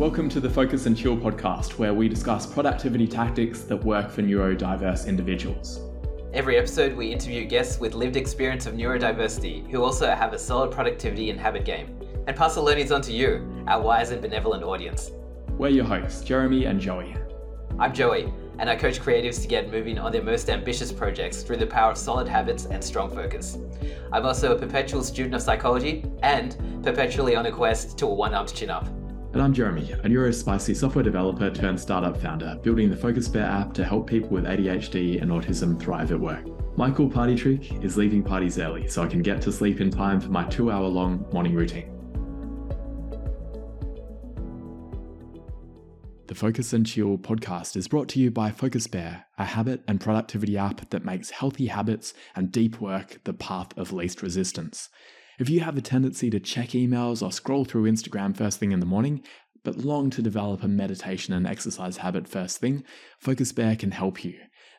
Welcome to the Focus and Chill podcast, where we discuss productivity tactics that work for neurodiverse individuals. Every episode, we interview guests with lived experience of neurodiversity who also have a solid productivity and habit game, and pass the learnings on to you, our wise and benevolent audience. We're your hosts, Jeremy and Joey. I'm Joey, and I coach creatives to get moving on their most ambitious projects through the power of solid habits and strong focus. I'm also a perpetual student of psychology and perpetually on a quest to a one upped chin up. And I'm Jeremy, a neurospicy software developer turned startup founder, building the Focus Bear app to help people with ADHD and autism thrive at work. My cool party trick is leaving parties early so I can get to sleep in time for my two hour long morning routine. The Focus and Chill podcast is brought to you by Focus Bear, a habit and productivity app that makes healthy habits and deep work the path of least resistance. If you have a tendency to check emails or scroll through Instagram first thing in the morning, but long to develop a meditation and exercise habit first thing, Focus Bear can help you.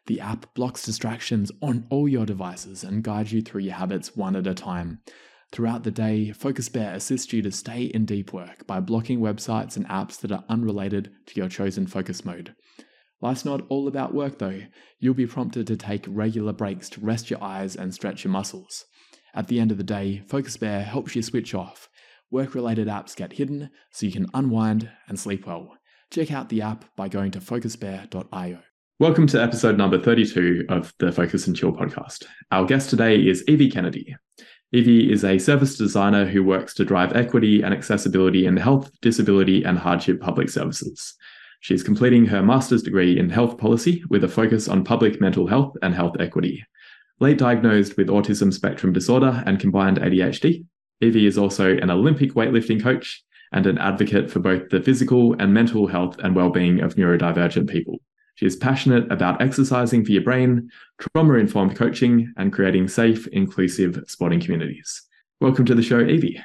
The app blocks distractions on all your devices and guides you through your habits one at a time. Throughout the day, Focus Bear assists you to stay in deep work by blocking websites and apps that are unrelated to your chosen focus mode. Life's not all about work though. You'll be prompted to take regular breaks to rest your eyes and stretch your muscles. At the end of the day, Focus Bear helps you switch off. Work related apps get hidden so you can unwind and sleep well. Check out the app by going to focusbear.io. Welcome to episode number 32 of the Focus and Chill podcast. Our guest today is Evie Kennedy. Evie is a service designer who works to drive equity and accessibility in health, disability, and hardship public services. She is completing her master's degree in health policy with a focus on public mental health and health equity. Late diagnosed with autism spectrum disorder and combined ADHD, Evie is also an Olympic weightlifting coach and an advocate for both the physical and mental health and well-being of neurodivergent people. She is passionate about exercising for your brain, trauma informed coaching, and creating safe, inclusive sporting communities. Welcome to the show, Evie.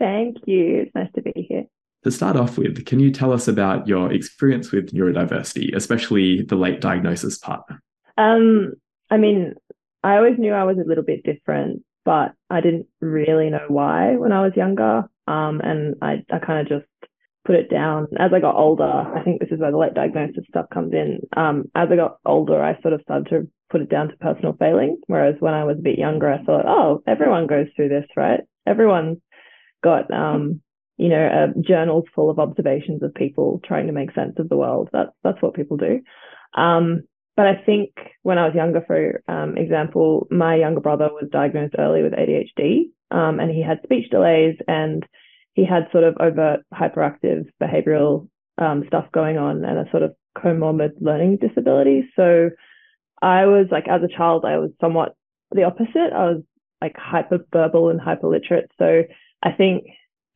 Thank you. It's nice to be here. To start off with, can you tell us about your experience with neurodiversity, especially the late diagnosis part? Um, I mean, I always knew I was a little bit different, but I didn't really know why when I was younger. Um, and I, I kind of just put it down as I got older. I think this is where the late diagnosis stuff comes in. Um, as I got older, I sort of started to put it down to personal failing. Whereas when I was a bit younger, I thought, oh, everyone goes through this, right? Everyone's got, um, you know, uh, journals full of observations of people trying to make sense of the world. That's that's what people do. Um, but I think when I was younger, for um, example, my younger brother was diagnosed early with ADHD, um, and he had speech delays and he had sort of overt hyperactive behavioral um, stuff going on and a sort of comorbid learning disability. So I was like, as a child, I was somewhat the opposite. I was like hyperverbal and hyperliterate. So I think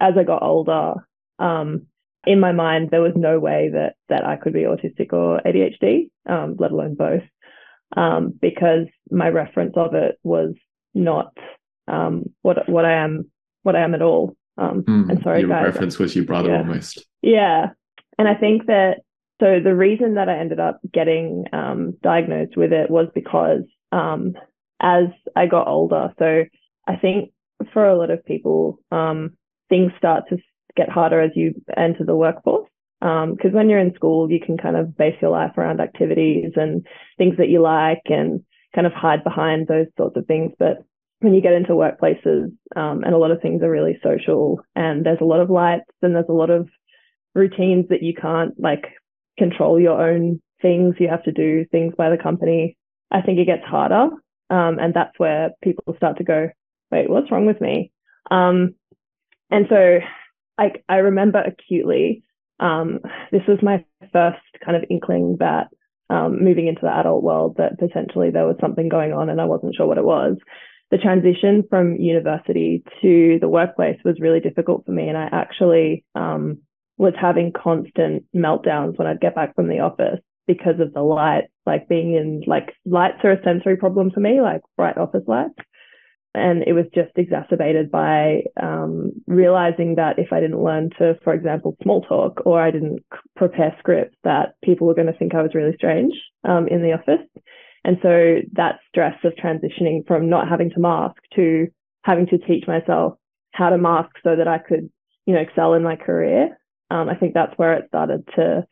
as I got older, um, in my mind, there was no way that that I could be autistic or ADHD, um, let alone both, um, because my reference of it was not um, what what I am what I am at all. Um, mm, and sorry, your guys. reference was your brother yeah. almost. Yeah. And I think that so the reason that I ended up getting um, diagnosed with it was because um, as I got older, so I think for a lot of people, um, things start to get harder as you enter the workforce. Because um, when you're in school, you can kind of base your life around activities and things that you like and kind of hide behind those sorts of things. But when you get into workplaces um, and a lot of things are really social and there's a lot of lights and there's a lot of routines that you can't like control your own things you have to do things by the company i think it gets harder um, and that's where people start to go wait what's wrong with me um, and so I, I remember acutely um, this was my first kind of inkling that um, moving into the adult world that potentially there was something going on and i wasn't sure what it was the transition from university to the workplace was really difficult for me. And I actually um, was having constant meltdowns when I'd get back from the office because of the lights, like being in, like, lights are a sensory problem for me, like bright office lights. And it was just exacerbated by um, realizing that if I didn't learn to, for example, small talk or I didn't prepare scripts, that people were going to think I was really strange um, in the office. And so that stress of transitioning from not having to mask to having to teach myself how to mask so that I could, you know, excel in my career Um, I think that's where it started to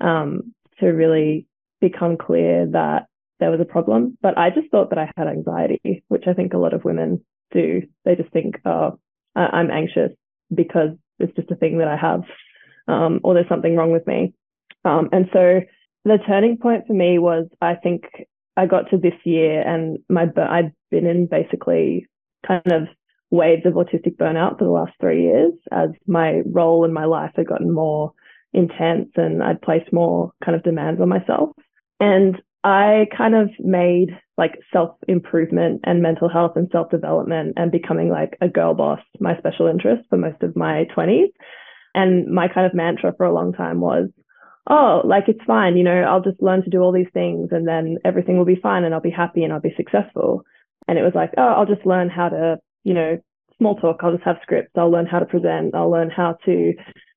um, to really become clear that there was a problem. But I just thought that I had anxiety, which I think a lot of women do. They just think, oh, I'm anxious because it's just a thing that I have, um, or there's something wrong with me. Um, and so the turning point for me was, I think I got to this year and my I'd been in basically kind of waves of autistic burnout for the last three years as my role in my life had gotten more intense and I'd placed more kind of demands on myself. And I kind of made like self improvement and mental health and self development and becoming like a girl boss my special interest for most of my 20s. And my kind of mantra for a long time was, oh, like it's fine, you know, I'll just learn to do all these things and then everything will be fine and I'll be happy and I'll be successful. And it was like, oh, I'll just learn how to, you know, small talk, I'll just have scripts, I'll learn how to present, I'll learn how to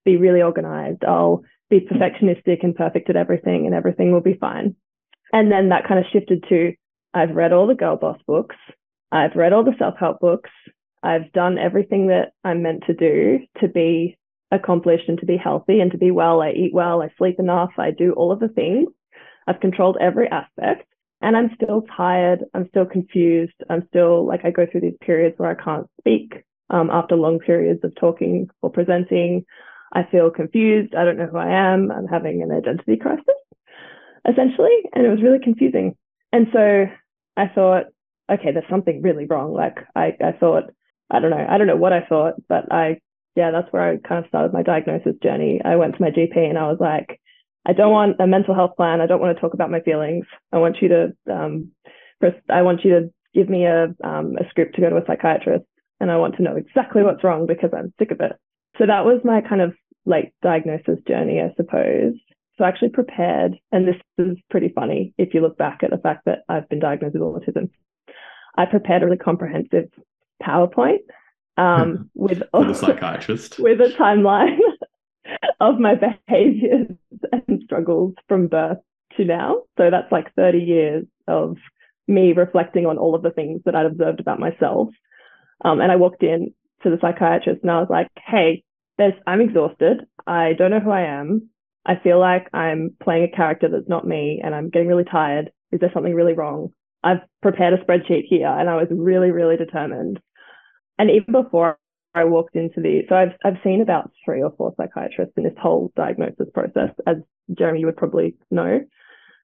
be really organized, I'll be perfectionistic and perfect at everything and everything will be fine. And then that kind of shifted to I've read all the girl boss books, I've read all the self help books, I've done everything that I'm meant to do to be accomplished and to be healthy and to be well. I eat well, I sleep enough, I do all of the things. I've controlled every aspect and I'm still tired. I'm still confused. I'm still like, I go through these periods where I can't speak um, after long periods of talking or presenting. I feel confused. I don't know who I am. I'm having an identity crisis, essentially. And it was really confusing. And so I thought, okay, there's something really wrong. Like I, I thought, I don't know, I don't know what I thought, but I yeah, that's where I kind of started my diagnosis journey. I went to my GP and I was like, I don't want a mental health plan. I don't want to talk about my feelings. I want you to, um, I want you to give me a, um, a script to go to a psychiatrist and I want to know exactly what's wrong because I'm sick of it. So that was my kind of late diagnosis journey, I suppose. So I actually prepared, and this is pretty funny if you look back at the fact that I've been diagnosed with autism. I prepared a really comprehensive PowerPoint um, with the psychiatrist with a timeline of my behaviors and struggles from birth to now. So that's like 30 years of me reflecting on all of the things that I'd observed about myself. Um, and I walked in to the psychiatrist and I was like, hey, there's, I'm exhausted. I don't know who I am. I feel like I'm playing a character that's not me and I'm getting really tired. Is there something really wrong? I've prepared a spreadsheet here and I was really, really determined and even before I walked into the, so I've I've seen about three or four psychiatrists in this whole diagnosis process, as Jeremy you would probably know.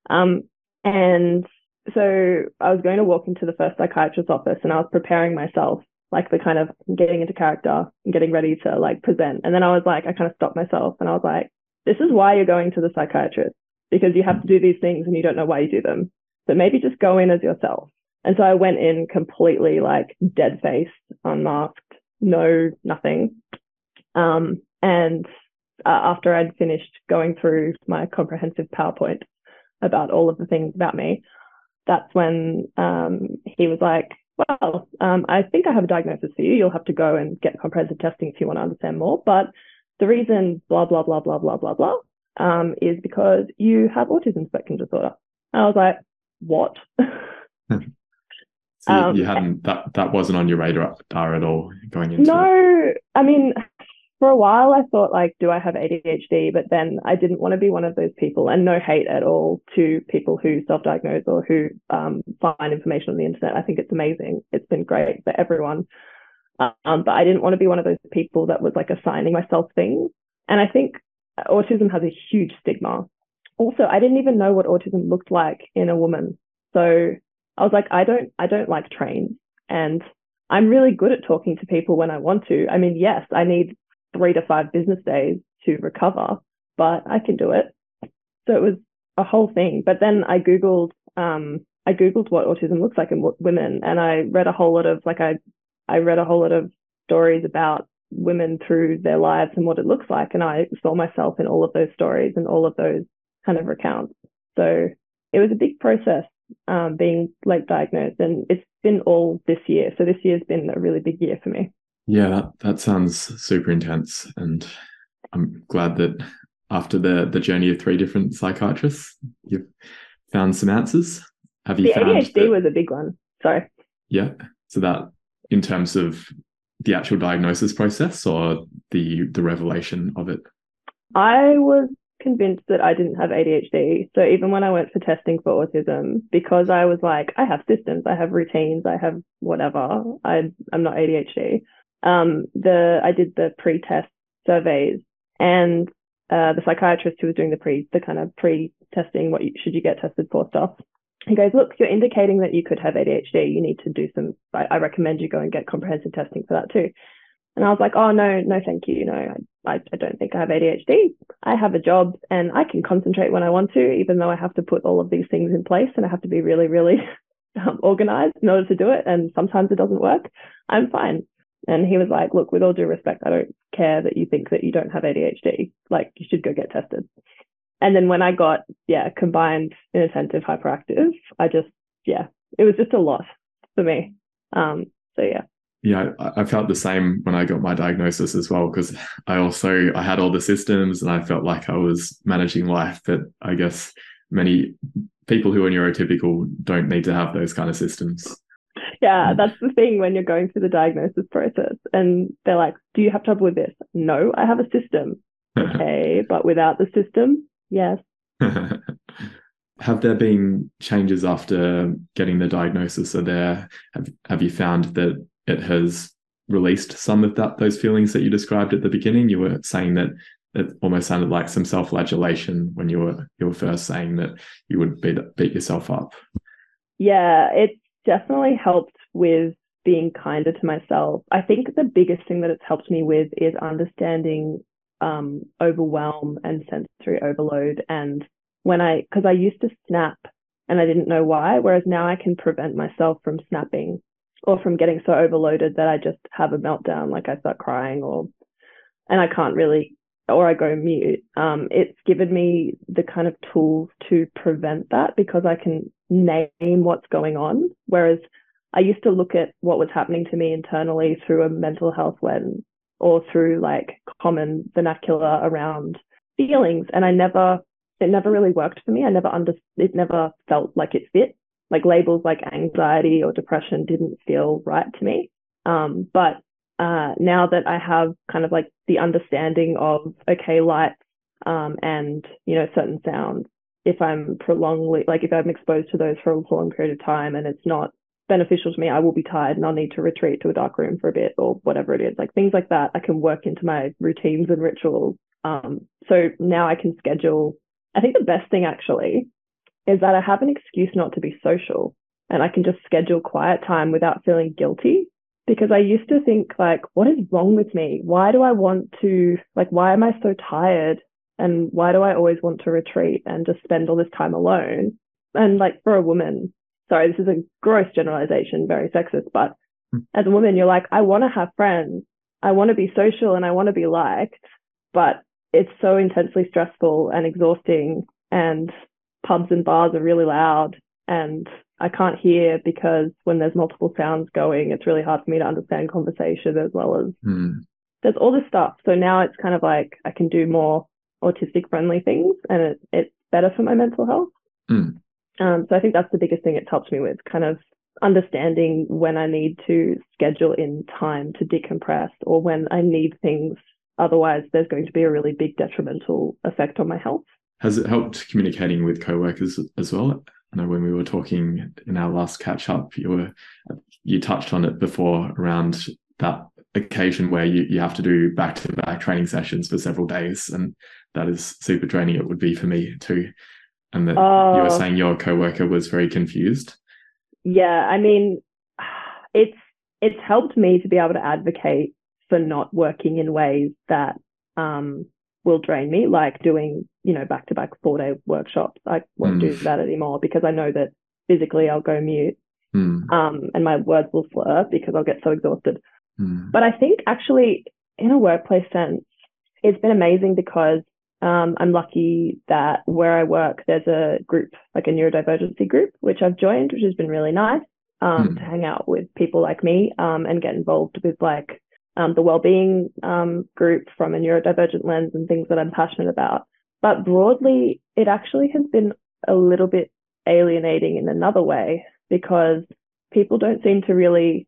Um, and so I was going to walk into the first psychiatrist's office, and I was preparing myself, like the kind of getting into character and getting ready to like present. And then I was like, I kind of stopped myself, and I was like, this is why you're going to the psychiatrist because you have to do these things and you don't know why you do them. So maybe just go in as yourself. And so I went in completely like dead faced, unmasked, no, nothing. Um, and uh, after I'd finished going through my comprehensive PowerPoint about all of the things about me, that's when um, he was like, well, um, I think I have a diagnosis for you. You'll have to go and get comprehensive testing if you want to understand more. But the reason, blah, blah, blah, blah, blah, blah, blah, um, is because you have autism spectrum disorder. And I was like, what? So you, um, you, hadn't that that wasn't on your radar at all going into no it. i mean for a while i thought like do i have adhd but then i didn't want to be one of those people and no hate at all to people who self-diagnose or who um, find information on the internet i think it's amazing it's been great for everyone um, but i didn't want to be one of those people that was like assigning myself things and i think autism has a huge stigma also i didn't even know what autism looked like in a woman so I was like, I don't, I don't like trains. And I'm really good at talking to people when I want to. I mean, yes, I need three to five business days to recover, but I can do it. So it was a whole thing. But then I Googled, um, I Googled what autism looks like in women and I read a whole lot of, like, I, I read a whole lot of stories about women through their lives and what it looks like. And I saw myself in all of those stories and all of those kind of recounts. So it was a big process um, being late diagnosed, and it's been all this year. So this year's been a really big year for me. Yeah, that, that sounds super intense, and I'm glad that after the the journey of three different psychiatrists, you've found some answers. Have you? The ADHD that, was a big one. Sorry. Yeah. So that in terms of the actual diagnosis process or the the revelation of it. I was convinced that I didn't have ADHD. So even when I went for testing for autism, because I was like, I have systems, I have routines, I have whatever, I, I'm not ADHD. Um, the I did the pre-test surveys, and uh, the psychiatrist who was doing the pre, the kind of pre-testing, what you, should you get tested for stuff. He goes, look, you're indicating that you could have ADHD. You need to do some. I, I recommend you go and get comprehensive testing for that too. And I was like, oh, no, no, thank you. No, I, I don't think I have ADHD. I have a job and I can concentrate when I want to, even though I have to put all of these things in place and I have to be really, really um, organized in order to do it. And sometimes it doesn't work. I'm fine. And he was like, look, with all due respect, I don't care that you think that you don't have ADHD. Like, you should go get tested. And then when I got, yeah, combined inattentive hyperactive, I just, yeah, it was just a lot for me. Um, so yeah yeah, I, I felt the same when I got my diagnosis as well because I also I had all the systems and I felt like I was managing life, but I guess many people who are neurotypical don't need to have those kind of systems. Yeah, mm. that's the thing when you're going through the diagnosis process and they're like, Do you have trouble with this? No, I have a system. okay, but without the system, yes. have there been changes after getting the diagnosis? Are there have, have you found that it has released some of that those feelings that you described at the beginning. You were saying that it almost sounded like some self-flagellation when you were you were first saying that you would beat beat yourself up. Yeah, it definitely helped with being kinder to myself. I think the biggest thing that it's helped me with is understanding um, overwhelm and sensory overload. And when I, because I used to snap and I didn't know why, whereas now I can prevent myself from snapping or from getting so overloaded that I just have a meltdown, like I start crying or, and I can't really, or I go mute. Um, it's given me the kind of tools to prevent that because I can name what's going on. Whereas I used to look at what was happening to me internally through a mental health lens or through like common vernacular around feelings. And I never, it never really worked for me. I never under, it never felt like it fit like labels like anxiety or depression didn't feel right to me. Um, but uh, now that I have kind of like the understanding of okay, lights um, and you know certain sounds, if I'm prolongedly like if I'm exposed to those for a long period of time and it's not beneficial to me, I will be tired and I'll need to retreat to a dark room for a bit or whatever it is. Like things like that, I can work into my routines and rituals. Um, so now I can schedule. I think the best thing actually is that I have an excuse not to be social and I can just schedule quiet time without feeling guilty. Because I used to think, like, what is wrong with me? Why do I want to, like, why am I so tired? And why do I always want to retreat and just spend all this time alone? And, like, for a woman, sorry, this is a gross generalization, very sexist, but mm. as a woman, you're like, I want to have friends. I want to be social and I want to be liked, but it's so intensely stressful and exhausting and pubs and bars are really loud and I can't hear because when there's multiple sounds going, it's really hard for me to understand conversation as well as mm. there's all this stuff. So now it's kind of like I can do more autistic friendly things and it, it's better for my mental health. Mm. Um, so I think that's the biggest thing it's helped me with kind of understanding when I need to schedule in time to decompress or when I need things. Otherwise, there's going to be a really big detrimental effect on my health. Has it helped communicating with co-workers as well? I know when we were talking in our last catch up, you were you touched on it before around that occasion where you, you have to do back to back training sessions for several days, and that is super draining. It would be for me too. And that you were oh. saying your coworker was very confused. Yeah, I mean, it's it's helped me to be able to advocate for not working in ways that um, will drain me, like doing, you know, back to back four day workshops. I won't mm. do that anymore because I know that physically I'll go mute mm. um, and my words will slur because I'll get so exhausted. Mm. But I think actually, in a workplace sense, it's been amazing because um, I'm lucky that where I work, there's a group, like a neurodivergency group, which I've joined, which has been really nice um, hmm. to hang out with people like me um, and get involved with like um, the well-being um, group from a neurodivergent lens and things that I'm passionate about. But broadly, it actually has been a little bit alienating in another way because people don't seem to really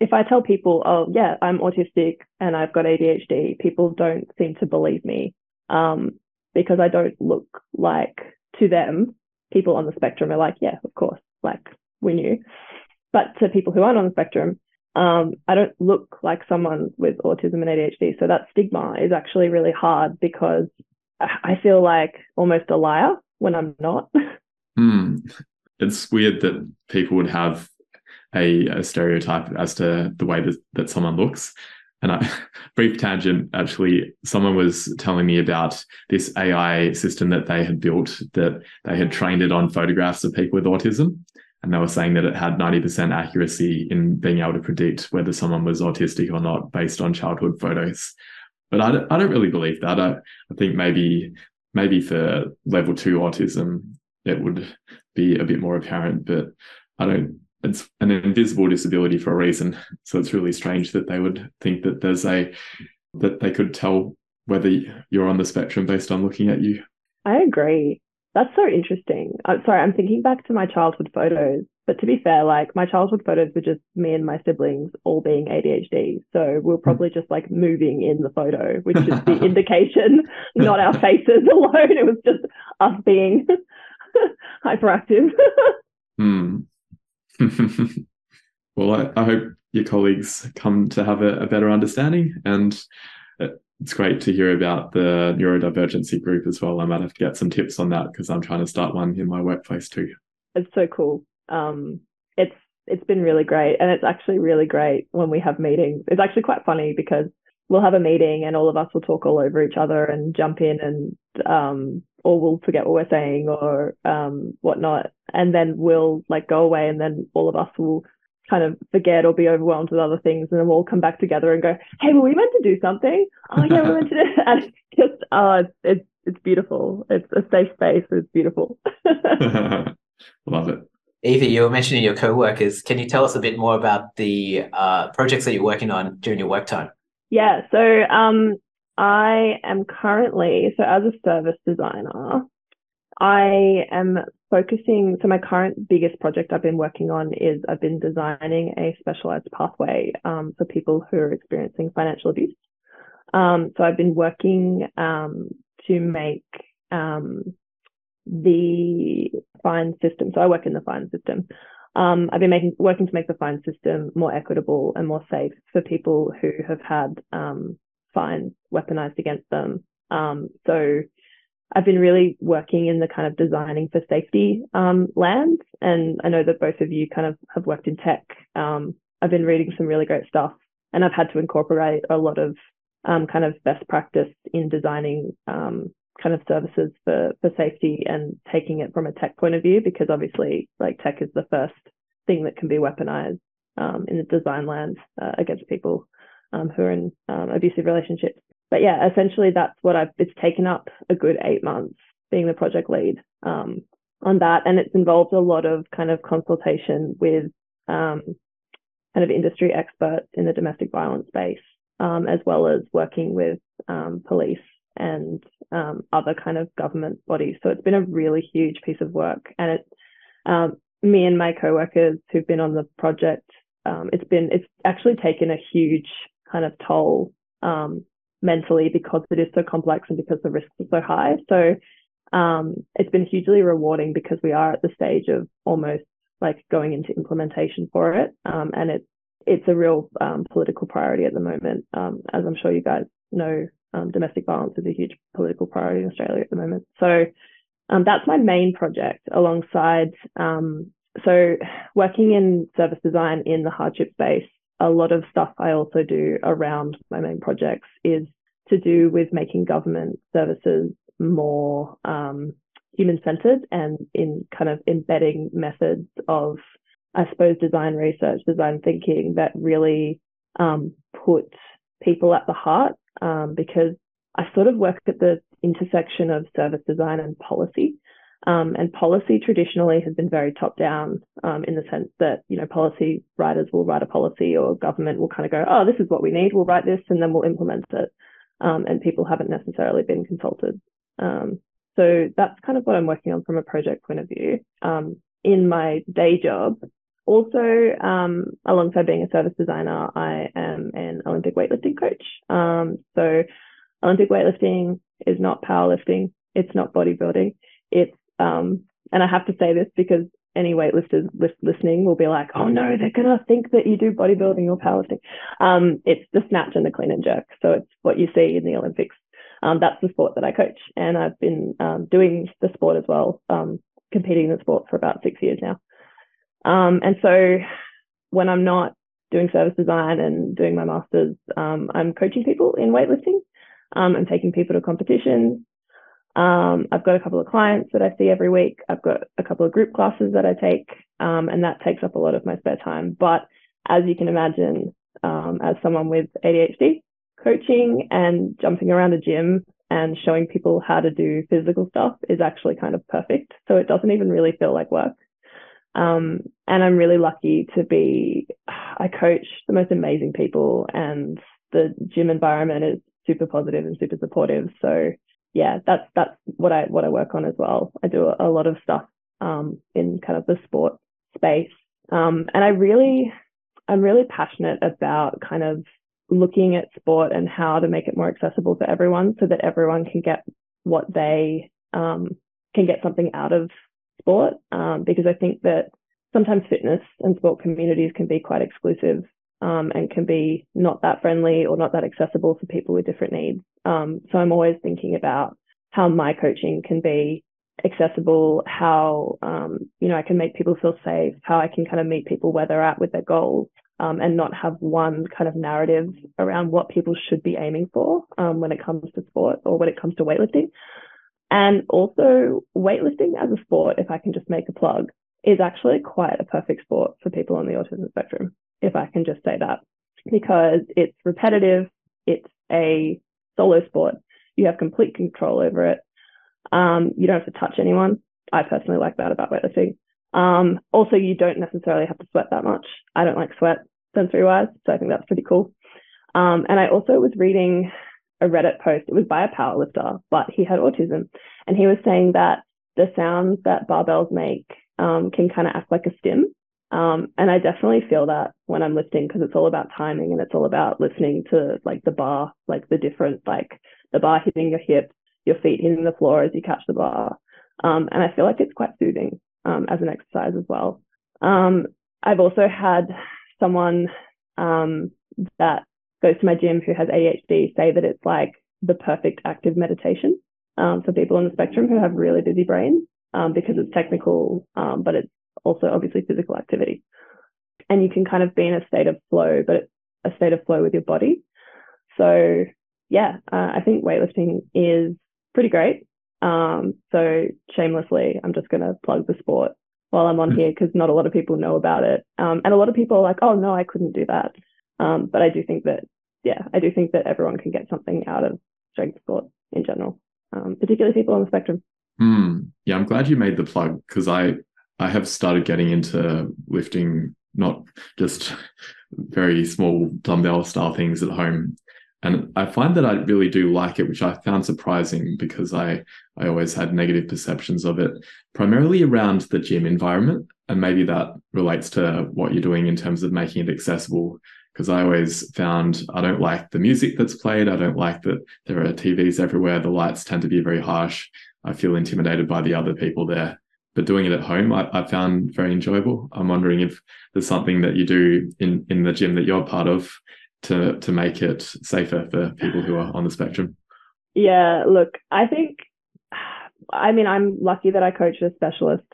if I tell people, oh yeah, I'm autistic and I've got ADHD, people don't seem to believe me. Um, because I don't look like to them. People on the spectrum are like, yeah, of course, like we knew. But to people who aren't on the spectrum, um, I don't look like someone with autism and ADHD. So that stigma is actually really hard because I feel like almost a liar when I'm not. Hmm. It's weird that people would have a, a stereotype as to the way that, that someone looks. And a brief tangent, actually, someone was telling me about this AI system that they had built that they had trained it on photographs of people with autism. And they were saying that it had 90% accuracy in being able to predict whether someone was autistic or not based on childhood photos. But I don't, I don't really believe that. I, I think maybe maybe for level two autism, it would be a bit more apparent, but I don't it's an invisible disability for a reason. So it's really strange that they would think that there's a that they could tell whether you're on the spectrum based on looking at you. I agree. That's so interesting. I'm sorry, I'm thinking back to my childhood photos. But to be fair, like my childhood photos were just me and my siblings all being ADHD. So we are probably just like moving in the photo, which is the indication, not our faces alone. It was just us being hyperactive. hmm. well, I, I, hope your colleagues come to have a, a better understanding. And it's great to hear about the neurodivergency group as well. I might have to get some tips on that because I'm trying to start one in my workplace too. It's so cool. Um, it's it's been really great, and it's actually really great when we have meetings. It's actually quite funny because we'll have a meeting and all of us will talk all over each other and jump in and um, or we'll forget what we're saying or um, whatnot. And then we'll like go away and then all of us will kind of forget or be overwhelmed with other things. And then we'll all come back together and go, hey, were we meant to do something? Oh, yeah, we meant to do And it's just, oh, it's, it's, it's beautiful. It's a safe space. It's beautiful. Love it. Evie, you were mentioning your co-workers. Can you tell us a bit more about the uh, projects that you're working on during your work time? Yeah, so um, I am currently, so as a service designer, I am focusing. So, my current biggest project I've been working on is I've been designing a specialized pathway um, for people who are experiencing financial abuse. Um, so, I've been working um, to make um, the fine system. So, I work in the fine system. Um, I've been making working to make the fine system more equitable and more safe for people who have had um, fines weaponized against them. Um, so I've been really working in the kind of designing for safety um, lands, and I know that both of you kind of have worked in tech. Um, I've been reading some really great stuff, and I've had to incorporate a lot of um, kind of best practice in designing um, kind of services for for safety and taking it from a tech point of view, because obviously, like tech is the first thing that can be weaponized um, in the design land uh, against people um, who are in um, abusive relationships. But yeah, essentially that's what I've, it's taken up a good eight months being the project lead um, on that. And it's involved a lot of kind of consultation with um, kind of industry experts in the domestic violence space, um, as well as working with um, police and other kind of government bodies. So it's been a really huge piece of work. And it, me and my co-workers who've been on the project um, it's been it's actually taken a huge kind of toll um, mentally because it is so complex and because the risks are so high. So um, it's been hugely rewarding because we are at the stage of almost like going into implementation for it, um, and it's it's a real um, political priority at the moment. Um, as I'm sure you guys know, um, domestic violence is a huge political priority in Australia at the moment. So that's my main project alongside so working in service design in the hardship space a lot of stuff I also do around my main projects is to do with making government services more um, human centered and in kind of embedding methods of, I suppose, design research, design thinking that really um, put people at the heart um, because I sort of work at the intersection of service design and policy. Um, and policy traditionally has been very top down um, in the sense that, you know, policy writers will write a policy or government will kind of go, oh, this is what we need, we'll write this and then we'll implement it. Um, and people haven't necessarily been consulted. Um, so that's kind of what I'm working on from a project point of view. Um, in my day job, also, um, alongside being a service designer, I am an Olympic weightlifting coach. so Olympic weightlifting is not powerlifting. It's not bodybuilding. It's um, and I have to say this because any weightlifters listening will be like, oh no, they're gonna think that you do bodybuilding or powerlifting. Um, it's the snatch and the clean and jerk. So it's what you see in the Olympics. Um, that's the sport that I coach, and I've been um, doing the sport as well, um, competing in the sport for about six years now. Um, and so when I'm not doing service design and doing my masters, um, I'm coaching people in weightlifting. I'm taking people to competitions. Um, I've got a couple of clients that I see every week. I've got a couple of group classes that I take, um, and that takes up a lot of my spare time. But as you can imagine, um, as someone with ADHD, coaching and jumping around a gym and showing people how to do physical stuff is actually kind of perfect. So it doesn't even really feel like work. Um, and I'm really lucky to be, I coach the most amazing people and the gym environment is super positive and super supportive. So yeah, that's, that's what I, what I work on as well. I do a, lot of stuff, um, in kind of the sport space. Um, and I really, I'm really passionate about kind of looking at sport and how to make it more accessible for everyone so that everyone can get what they, um, can get something out of sport um, because I think that sometimes fitness and sport communities can be quite exclusive um, and can be not that friendly or not that accessible for people with different needs. Um, so I'm always thinking about how my coaching can be accessible, how um, you know I can make people feel safe, how I can kind of meet people where they're at with their goals, um, and not have one kind of narrative around what people should be aiming for um, when it comes to sport or when it comes to weightlifting. And also, weightlifting as a sport, if I can just make a plug, is actually quite a perfect sport for people on the autism spectrum, if I can just say that, because it's repetitive, it's a solo sport, you have complete control over it. Um, you don't have to touch anyone. I personally like that about weightlifting. Um, also, you don't necessarily have to sweat that much. I don't like sweat sensory wise, so I think that's pretty cool. Um, and I also was reading a Reddit post. It was by a powerlifter, but he had autism. And he was saying that the sounds that barbells make um, can kind of act like a stim. Um, and I definitely feel that when I'm lifting because it's all about timing and it's all about listening to like the bar, like the different, like the bar hitting your hip, your feet hitting the floor as you catch the bar. Um, and I feel like it's quite soothing um, as an exercise as well. Um, I've also had someone um, that goes to my gym who has ADHD say that it's like the perfect active meditation um, for people on the spectrum who have really busy brains um, because it's technical, um, but it's also obviously physical activity. And you can kind of be in a state of flow, but a state of flow with your body. So yeah, uh, I think weightlifting is pretty great. Um, so shamelessly, I'm just going to plug the sport while I'm on hmm. here because not a lot of people know about it. Um, and a lot of people are like, oh no, I couldn't do that. Um, but I do think that, yeah, I do think that everyone can get something out of strength sport in general, um, particularly people on the spectrum. Mm, yeah, I'm glad you made the plug because I I have started getting into lifting, not just very small dumbbell style things at home. And I find that I really do like it, which I found surprising because I, I always had negative perceptions of it, primarily around the gym environment. And maybe that relates to what you're doing in terms of making it accessible because I always found I don't like the music that's played. I don't like that there are TVs everywhere. The lights tend to be very harsh. I feel intimidated by the other people there. But doing it at home, I, I found very enjoyable. I'm wondering if there's something that you do in, in the gym that you're part of to to make it safer for people who are on the spectrum. Yeah, look, I think I mean I'm lucky that I coach a specialist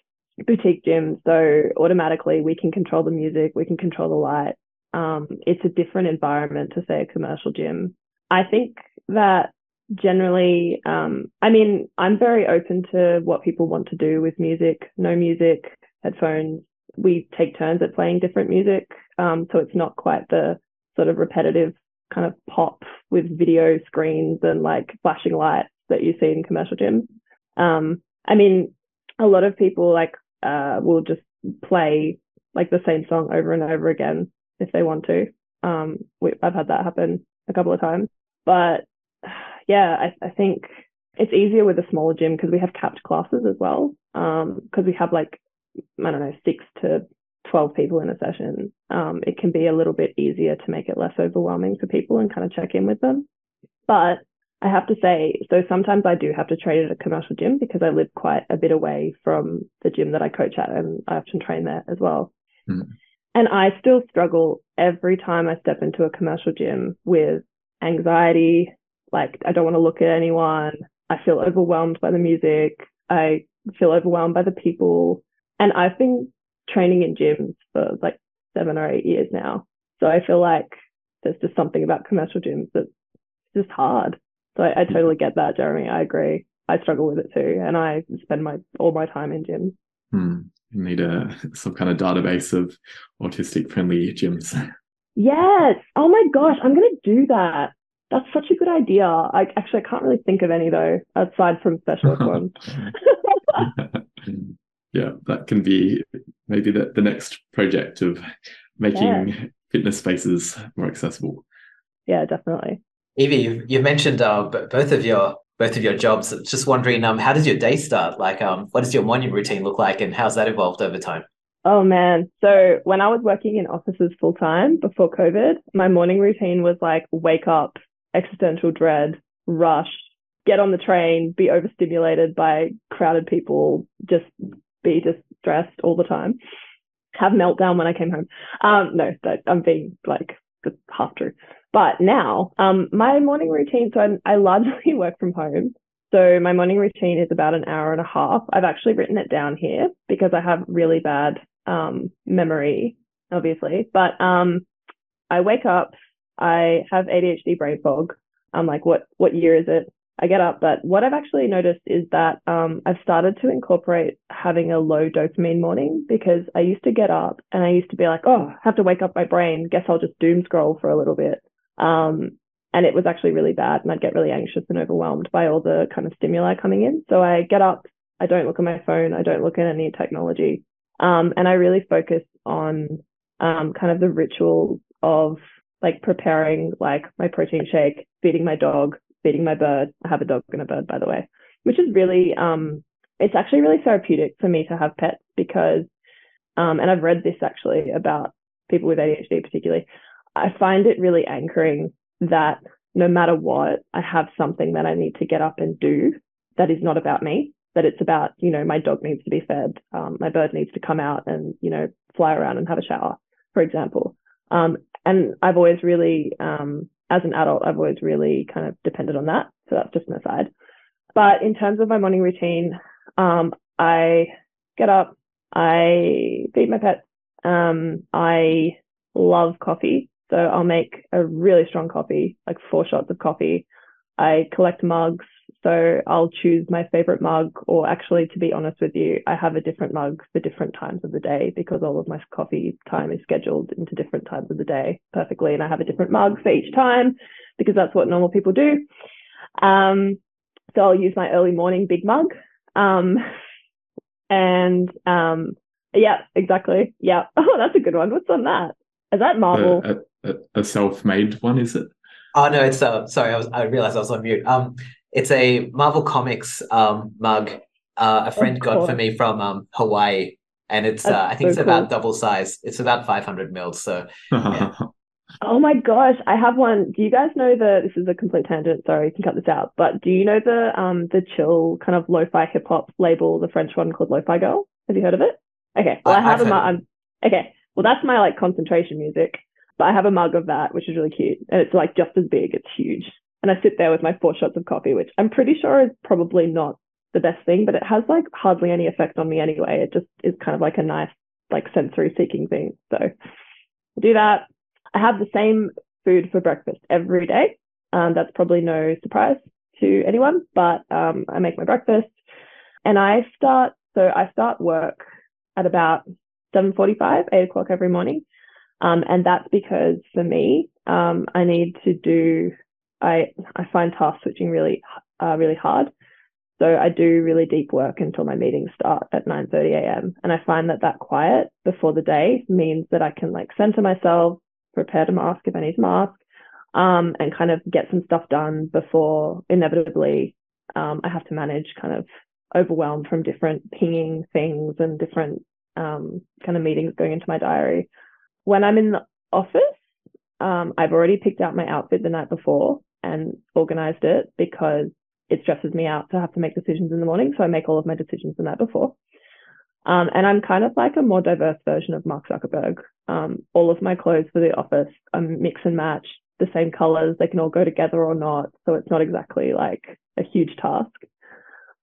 boutique gym, so automatically we can control the music, we can control the light, um, it's a different environment to say a commercial gym. I think that generally, um, I mean, I'm very open to what people want to do with music, no music, headphones. We take turns at playing different music. Um, so it's not quite the sort of repetitive kind of pop with video screens and like flashing lights that you see in commercial gyms. Um, I mean, a lot of people like uh, will just play like the same song over and over again if they want to. Um, we, I've had that happen a couple of times, but yeah, I, I think it's easier with a smaller gym because we have capped classes as well. Um, because we have like I don't know six to 12 people in a session, um, it can be a little bit easier to make it less overwhelming for people and kind of check in with them. But I have to say, so sometimes I do have to train at a commercial gym because I live quite a bit away from the gym that I coach at, and I often train there as well. Mm. And I still struggle every time I step into a commercial gym with anxiety. Like, I don't want to look at anyone. I feel overwhelmed by the music. I feel overwhelmed by the people. And I've been training in gyms for like seven or eight years now. So I feel like there's just something about commercial gyms that's just hard. So I, I totally get that, Jeremy. I agree. I struggle with it too. And I spend my all my time in gyms. Hmm. You need a some kind of database of autistic friendly gyms. Yes. Oh my gosh, I'm gonna do that. That's such a good idea. I actually I can't really think of any though, aside from specialist ones. yeah, that can be maybe the, the next project of making yeah. fitness spaces more accessible. Yeah, definitely. Evie, you've, you've mentioned uh, both of your both of your jobs. Just wondering, um, how does your day start? Like, um, what does your morning routine look like, and how's that evolved over time? Oh man. So when I was working in offices full time before COVID, my morning routine was like wake up, existential dread, rush, get on the train, be overstimulated by crowded people, just be just stressed all the time, have meltdown when I came home. Um, no, I'm being like half true. But now, um, my morning routine, so I, I largely work from home. So my morning routine is about an hour and a half. I've actually written it down here because I have really bad um, memory, obviously. But um, I wake up, I have ADHD brain fog. I'm like, what what year is it? I get up, but what I've actually noticed is that um, I've started to incorporate having a low dopamine morning because I used to get up and I used to be like, oh, I have to wake up my brain. Guess I'll just doom scroll for a little bit. Um, and it was actually really bad. And I'd get really anxious and overwhelmed by all the kind of stimuli coming in. So I get up, I don't look at my phone, I don't look at any technology. Um, and I really focus on um, kind of the rituals of like preparing like my protein shake, feeding my dog, feeding my bird. I have a dog and a bird, by the way, which is really, um, it's actually really therapeutic for me to have pets because, um, and I've read this actually about people with ADHD particularly. I find it really anchoring that no matter what, I have something that I need to get up and do that is not about me, that it's about, you know, my dog needs to be fed, um, my bird needs to come out and, you know, fly around and have a shower, for example. Um, and I've always really, um, as an adult, I've always really kind of depended on that. So that's just an aside. But in terms of my morning routine, um, I get up, I feed my pets, um, I love coffee. So I'll make a really strong coffee, like four shots of coffee. I collect mugs. So I'll choose my favorite mug, or actually, to be honest with you, I have a different mug for different times of the day because all of my coffee time is scheduled into different times of the day perfectly. And I have a different mug for each time because that's what normal people do. Um, so I'll use my early morning big mug. Um, and um, yeah, exactly. Yeah. Oh, that's a good one. What's on that? Is that Marvel? Uh, a, a self-made one, is it? Oh no, it's uh sorry, I was I realized I was on mute. Um it's a Marvel Comics um mug uh, a friend got for me from um Hawaii. And it's uh, I think so it's cool. about double size. It's about 500 mils. So yeah. Oh my gosh, I have one. Do you guys know the? This is a complete tangent. Sorry, you can cut this out. But do you know the um the chill kind of lo-fi hip hop label, the French one called Lo-Fi Girl? Have you heard of it? Okay, well I, I have a mug. Okay, well that's my like concentration music. But I have a mug of that, which is really cute. And it's like just as big, it's huge. And I sit there with my four shots of coffee, which I'm pretty sure is probably not the best thing, but it has like hardly any effect on me anyway. It just is kind of like a nice, like sensory seeking thing. So I do that. I have the same food for breakfast every day. Um, that's probably no surprise to anyone, but um, I make my breakfast and I start, so I start work at about 7.45, 8 o'clock every morning. Um, and that's because for me, um, I need to do, I, I find task switching really, uh, really hard. So I do really deep work until my meetings start at 9:30 a.m. And I find that that quiet before the day means that I can like center myself, prepare to mask if I need to mask, um, and kind of get some stuff done before inevitably um, I have to manage kind of overwhelm from different pinging things and different um, kind of meetings going into my diary when I'm in the office, um, I've already picked out my outfit the night before. And organized it because it stresses me out to have to make decisions in the morning. So I make all of my decisions the night before. Um, and I'm kind of like a more diverse version of Mark Zuckerberg. Um, all of my clothes for the office are mix and match, the same colors. They can all go together or not. So it's not exactly like a huge task.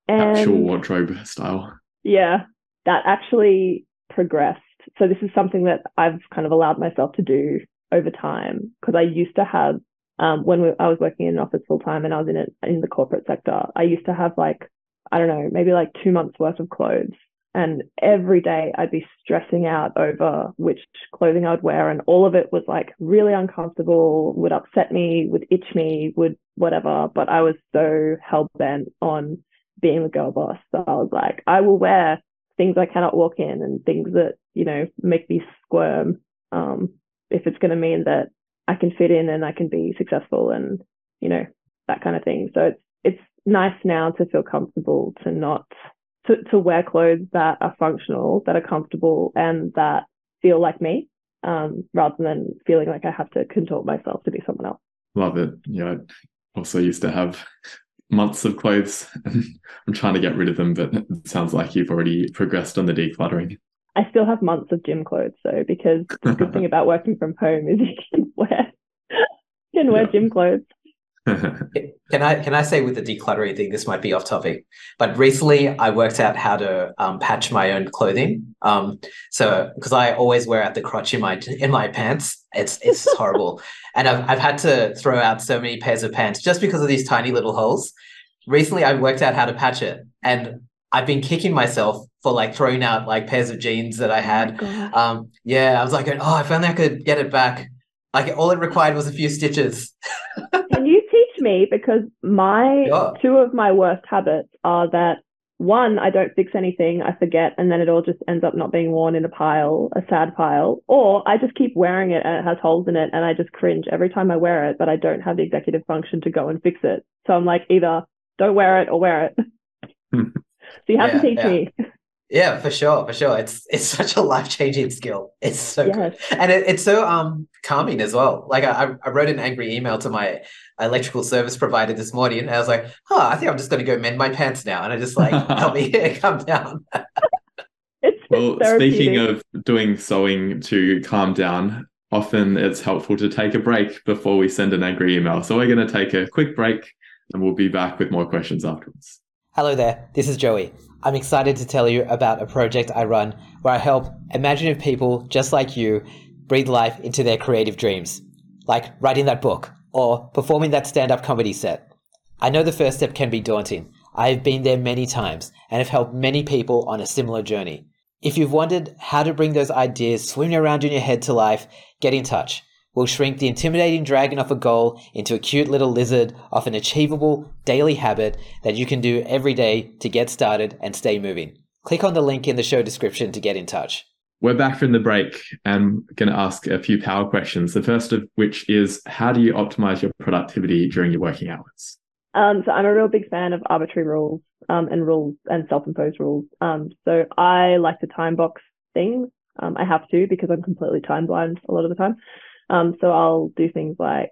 And Actual wardrobe style. Yeah, that actually progressed. So this is something that I've kind of allowed myself to do over time because I used to have um, when we, I was working in an office full time and I was in in the corporate sector, I used to have like I don't know maybe like two months worth of clothes, and every day I'd be stressing out over which clothing I'd wear, and all of it was like really uncomfortable, would upset me, would itch me, would whatever. But I was so hell bent on being the girl boss that I was like, I will wear things I cannot walk in and things that you know make me squirm. Um, if it's going to mean that I can fit in and I can be successful and you know that kind of thing. So it's it's nice now to feel comfortable to not to, to wear clothes that are functional, that are comfortable, and that feel like me, um, rather than feeling like I have to contort myself to be someone else. Love it. Yeah, I also used to have months of clothes and I'm trying to get rid of them, but it sounds like you've already progressed on the decluttering. I still have months of gym clothes though, because the good thing about working from home is you can wear you can wear yeah. gym clothes. can I can I say with the decluttering thing, this might be off topic, but recently I worked out how to um, patch my own clothing. Um, so because I always wear out the crotch in my in my pants, it's it's horrible, and I've I've had to throw out so many pairs of pants just because of these tiny little holes. Recently, I worked out how to patch it, and I've been kicking myself for like throwing out like pairs of jeans that I had. Oh um, yeah, I was like, oh, if only I could get it back. Like all it required was a few stitches. Can you teach me? Because my sure. two of my worst habits are that one, I don't fix anything, I forget, and then it all just ends up not being worn in a pile, a sad pile, or I just keep wearing it and it has holes in it and I just cringe every time I wear it, but I don't have the executive function to go and fix it. So I'm like, either don't wear it or wear it. So you have yeah, to teach yeah. me. Yeah, for sure, for sure. It's it's such a life changing skill. It's so yes. good, and it, it's so um calming as well. Like I, I wrote an angry email to my electrical service provider this morning, and I was like, "Oh, I think I'm just going to go mend my pants now," and I just like, "Help me calm down." it's well, speaking of doing sewing to calm down, often it's helpful to take a break before we send an angry email. So we're going to take a quick break, and we'll be back with more questions afterwards. Hello there, this is Joey. I'm excited to tell you about a project I run where I help imaginative people just like you breathe life into their creative dreams, like writing that book or performing that stand up comedy set. I know the first step can be daunting. I have been there many times and have helped many people on a similar journey. If you've wondered how to bring those ideas swimming around in your head to life, get in touch will shrink the intimidating dragon of a goal into a cute little lizard of an achievable daily habit that you can do every day to get started and stay moving. Click on the link in the show description to get in touch. We're back from the break and going to ask a few power questions. The first of which is How do you optimize your productivity during your working hours? Um, so I'm a real big fan of arbitrary rules um, and rules and self-imposed rules. Um, so I like to time box things. Um, I have to because I'm completely time blind a lot of the time. Um, so I'll do things like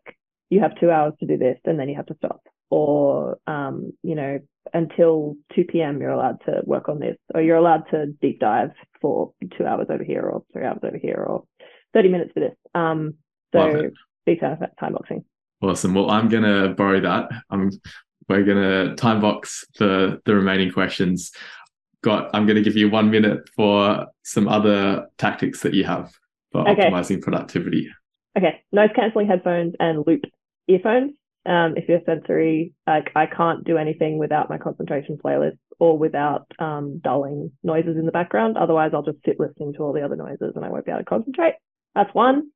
you have two hours to do this and then you have to stop. Or, um, you know, until 2 p.m., you're allowed to work on this, or you're allowed to deep dive for two hours over here, or three hours over here, or 30 minutes for this. Um, so, big fan of time boxing. Awesome. Well, I'm going to borrow that. I'm, we're going to time box the, the remaining questions. Got, I'm going to give you one minute for some other tactics that you have for okay. optimizing productivity. Okay, noise cancelling headphones and loop earphones. Um, if you're sensory, like I can't do anything without my concentration playlist or without um, dulling noises in the background. Otherwise, I'll just sit listening to all the other noises and I won't be able to concentrate. That's one.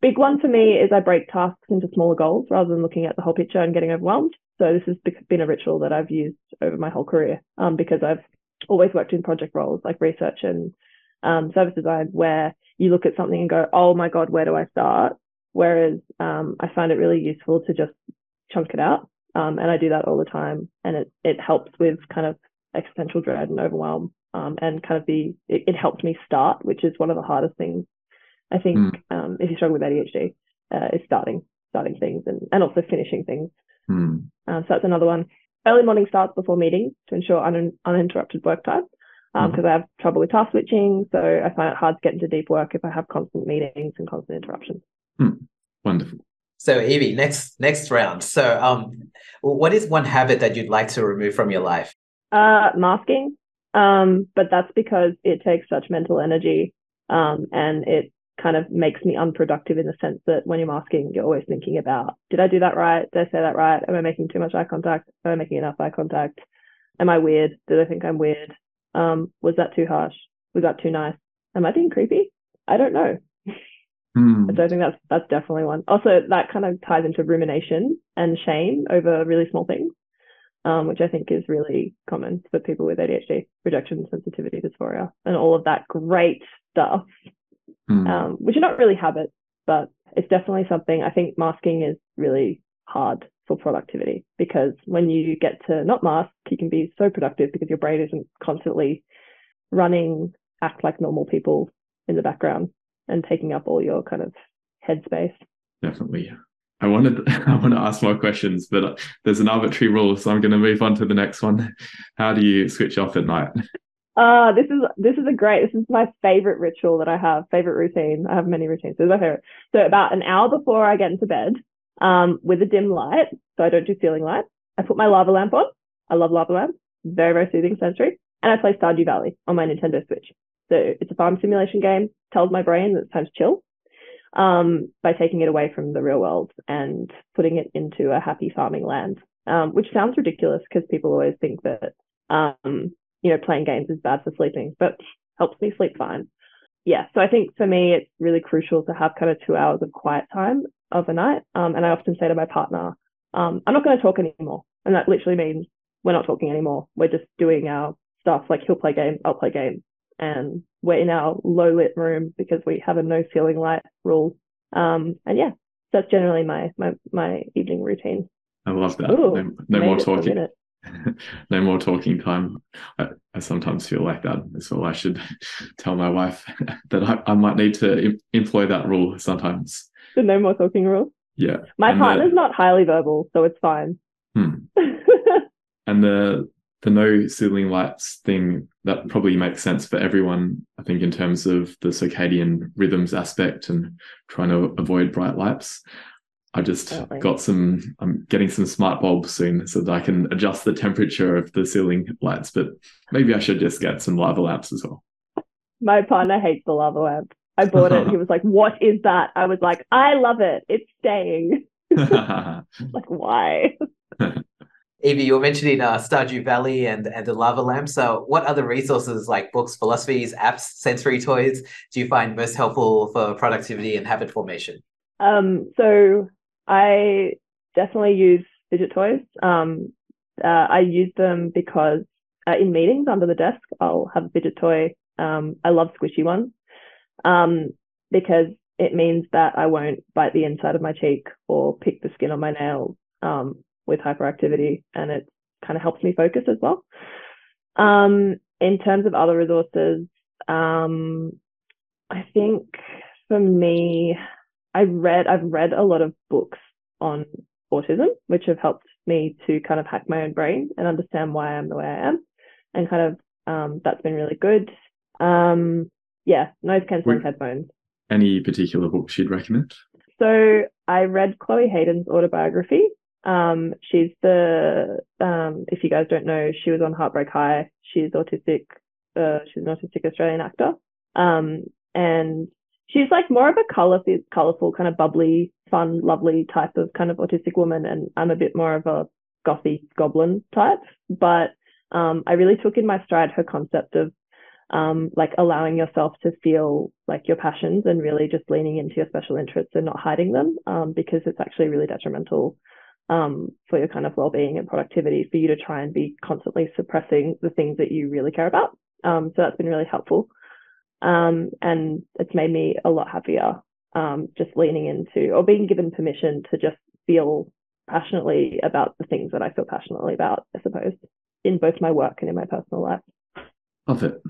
Big one for me is I break tasks into smaller goals rather than looking at the whole picture and getting overwhelmed. So this has been a ritual that I've used over my whole career um, because I've always worked in project roles like research and um, service design where you look at something and go, oh my God, where do I start? Whereas um, I find it really useful to just chunk it out. Um, and I do that all the time. And it, it helps with kind of existential dread and overwhelm. Um, and kind of the, it, it, helps me start, which is one of the hardest things. I think mm. if you struggle with ADHD, uh, is starting, starting things and, and also finishing things. Hmm. Um, so that's another one. Early morning starts before meetings to ensure un- uninterrupted work time because um, I have trouble with task switching. So I find it hard to get into deep work if I have constant meetings and constant interruptions. Hmm. Wonderful. So Evie, next next round. So um, what is one habit that you'd like to remove from your life? Uh, masking. Um, but that's because it takes such mental energy, um, and it kind of makes me unproductive in the sense that when you're masking, you're always thinking about, did I do that right? Did I say that right? Am I making too much eye contact? Am I making enough eye contact? Am I weird? Did I think I'm weird? Um, was that too harsh? Was that too nice? Am I being creepy? I don't know. Hmm. So I think that's that's definitely one. Also, that kind of ties into rumination and shame over really small things, um, which I think is really common for people with ADHD, rejection sensitivity dysphoria, and all of that great stuff, Hmm. um, which are not really habits, but it's definitely something. I think masking is really hard for productivity because when you get to not mask, you can be so productive because your brain isn't constantly running act like normal people in the background and taking up all your kind of headspace. Definitely. I wanted I want to ask more questions, but there's an arbitrary rule, so I'm going to move on to the next one. How do you switch off at night? Uh, this is this is a great. This is my favorite ritual that I have. Favorite routine. I have many routines. This is my favorite. So about an hour before I get into bed, um, with a dim light, so I don't do ceiling light. I put my lava lamp on. I love lava lamps. Very very soothing sensory. And I play Stardew Valley on my Nintendo Switch. So it's a farm simulation game. Tells my brain that it's time to chill. Um, by taking it away from the real world and putting it into a happy farming land. Um, which sounds ridiculous because people always think that um, you know, playing games is bad for sleeping, but helps me sleep fine. Yeah. So I think for me, it's really crucial to have kind of two hours of quiet time of a night. Um, and I often say to my partner, um, I'm not going to talk anymore. And that literally means we're not talking anymore. We're just doing our stuff. Like he'll play games, I'll play games. And we're in our low lit room because we have a no ceiling light rule. Um, and yeah, that's generally my, my, my evening routine. I love that. Ooh, no no more it for a talking. no more talking time. I, I sometimes feel like that well. I should tell my wife that I, I might need to em- employ that rule sometimes. The no more talking rule. Yeah. My And the- partner's not highly verbal, so it's fine. Hmm. And the the no ceiling lights thing that probably makes sense for everyone. I think in terms of the circadian rhythms aspect and trying to avoid bright lights. I just Definitely. got some. I'm getting some smart bulbs soon so that I can adjust the temperature of the ceiling lights. But maybe I should just get some lava lamps as well. My partner hates the lava lamp. I bought it. He was like, "What is that?" I was like, "I love it. It's staying." Like, why? Evie, you were mentioning uh, Stardew Valley and, and the lava lamp. So, what other resources like books, philosophies, apps, sensory toys do you find most helpful for productivity and habit formation? Um, so I definitely use fidget toys. Um, uh, I use them because uh, in meetings under the desk, I'll have a fidget toy. Um, I love squishy ones um, because it means that I won't bite the inside of my cheek or pick the skin on my nails um, with hyperactivity, and it kind of helps me focus as well. Um, in terms of other resources, um, I think for me, I read I've read a lot of books on autism, which have helped me to kind of hack my own brain and understand why I'm the way I am, and kind of um, that's been really good. Um, yeah, noise cancelling headphones. Any particular books you'd recommend? So I read Chloe Hayden's autobiography. Um, she's the um, if you guys don't know, she was on Heartbreak High. She's autistic. Uh, she's an autistic Australian actor. Um, and she's like more of a colorful, colorful, kind of bubbly, fun, lovely type of kind of autistic woman. And I'm a bit more of a gothy goblin type. But um, I really took in my stride her concept of um, like allowing yourself to feel like your passions and really just leaning into your special interests and not hiding them um, because it's actually really detrimental um, for your kind of well-being and productivity for you to try and be constantly suppressing the things that you really care about. Um, so that's been really helpful. Um, and it's made me a lot happier um, just leaning into or being given permission to just feel passionately about the things that I feel passionately about, I suppose, in both my work and in my personal life. Love it.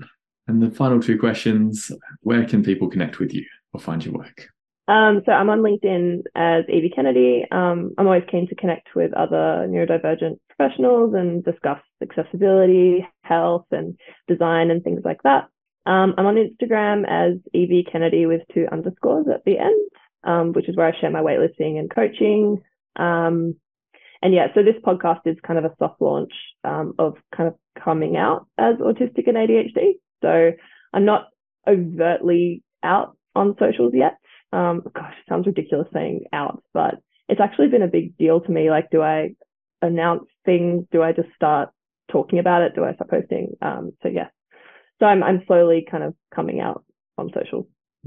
And the final two questions: Where can people connect with you or find your work? Um, so I'm on LinkedIn as Evie Kennedy. Um, I'm always keen to connect with other neurodivergent professionals and discuss accessibility, health, and design and things like that. Um, I'm on Instagram as Evie Kennedy with two underscores at the end, um, which is where I share my weightlifting and coaching. Um, and yeah, so this podcast is kind of a soft launch um, of kind of coming out as autistic and ADHD. So I'm not overtly out on socials yet. Um, gosh, it sounds ridiculous saying out, but it's actually been a big deal to me. Like, do I announce things? Do I just start talking about it? Do I start posting? Um, so yeah, so I'm I'm slowly kind of coming out on socials.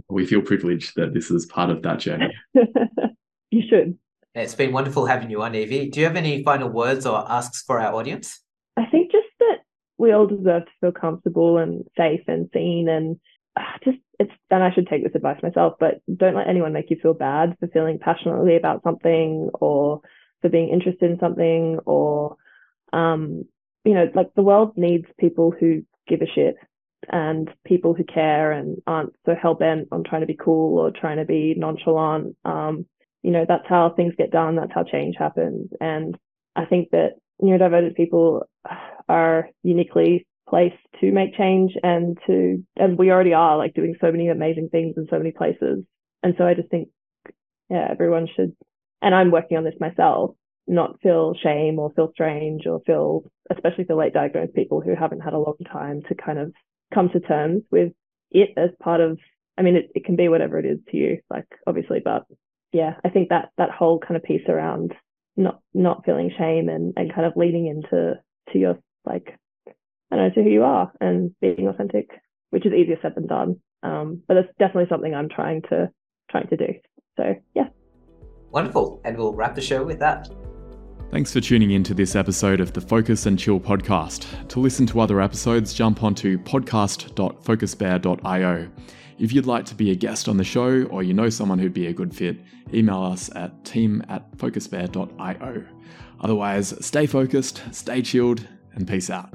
We feel privileged that this is part of that journey. you should. It's been wonderful having you on, Evie. Do you have any final words or asks for our audience? I think just that we all deserve to feel comfortable and safe and seen and uh, just it's and I should take this advice myself, but don't let anyone make you feel bad for feeling passionately about something or for being interested in something or um you know like the world needs people who give a shit and people who care and aren't so hell bent on trying to be cool or trying to be nonchalant. Um, you know, that's how things get done. That's how change happens. And I think that neurodivergent people are uniquely placed to make change and to, and we already are like doing so many amazing things in so many places. And so I just think, yeah, everyone should, and I'm working on this myself, not feel shame or feel strange or feel, especially for late diagnosed people who haven't had a long time to kind of come to terms with it as part of I mean it, it can be whatever it is to you, like obviously, but yeah, I think that that whole kind of piece around not not feeling shame and, and kind of leading into to your like I don't know to who you are and being authentic, which is easier said than done. Um, but it's definitely something I'm trying to trying to do. So yeah. Wonderful. And we'll wrap the show with that. Thanks for tuning in to this episode of the Focus and Chill podcast. To listen to other episodes, jump onto podcast.focusbear.io. If you'd like to be a guest on the show or you know someone who'd be a good fit, email us at team at focusbear.io. Otherwise, stay focused, stay chilled, and peace out.